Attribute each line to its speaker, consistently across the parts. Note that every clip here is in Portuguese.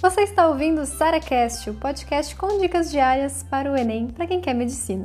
Speaker 1: Você está ouvindo o SaraCast, o podcast com dicas diárias para o Enem para quem quer medicina.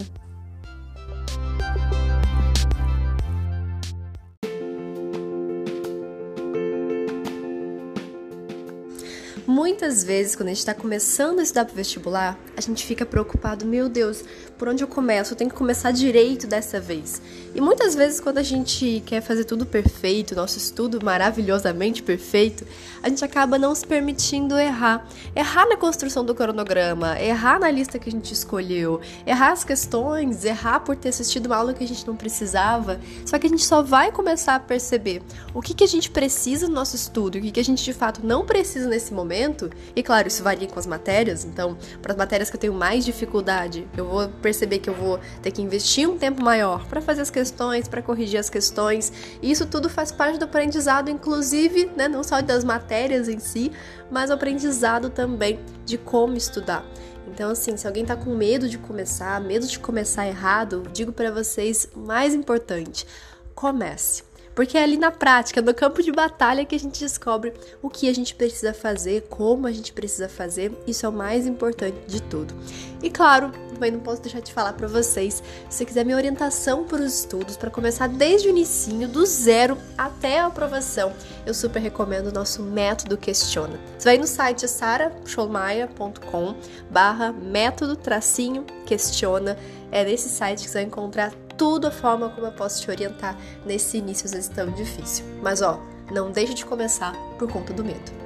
Speaker 1: Muitas vezes, quando a gente está começando a estudar para vestibular, a gente fica preocupado, meu Deus, por onde eu começo? Eu tenho que começar direito dessa vez. E muitas vezes, quando a gente quer fazer tudo perfeito, nosso estudo maravilhosamente perfeito, a gente acaba não se permitindo errar. Errar na construção do cronograma, errar na lista que a gente escolheu, errar as questões, errar por ter assistido uma aula que a gente não precisava. Só que a gente só vai começar a perceber o que, que a gente precisa no nosso estudo o que, que a gente de fato não precisa nesse momento momento, e claro, isso varia com as matérias, então, para as matérias que eu tenho mais dificuldade, eu vou perceber que eu vou ter que investir um tempo maior para fazer as questões, para corrigir as questões, e isso tudo faz parte do aprendizado, inclusive, né, não só das matérias em si, mas o aprendizado também de como estudar. Então, assim, se alguém tá com medo de começar, medo de começar errado, digo para vocês, mais importante, comece. Porque é ali na prática, no campo de batalha, que a gente descobre o que a gente precisa fazer, como a gente precisa fazer. Isso é o mais importante de tudo. E claro, também não posso deixar de falar para vocês, se você quiser minha orientação para os estudos, para começar desde o início, do zero até a aprovação, eu super recomendo o nosso método Questiona. Você vai no site sarascholmaia.com barra método tracinho questiona. É nesse site que você vai encontrar tudo a forma como eu posso te orientar nesse início às vezes tão difícil. Mas ó, não deixe de começar por conta do medo.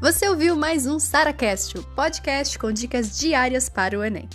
Speaker 1: Você ouviu mais um SaraCast, o podcast com dicas diárias para o Enem.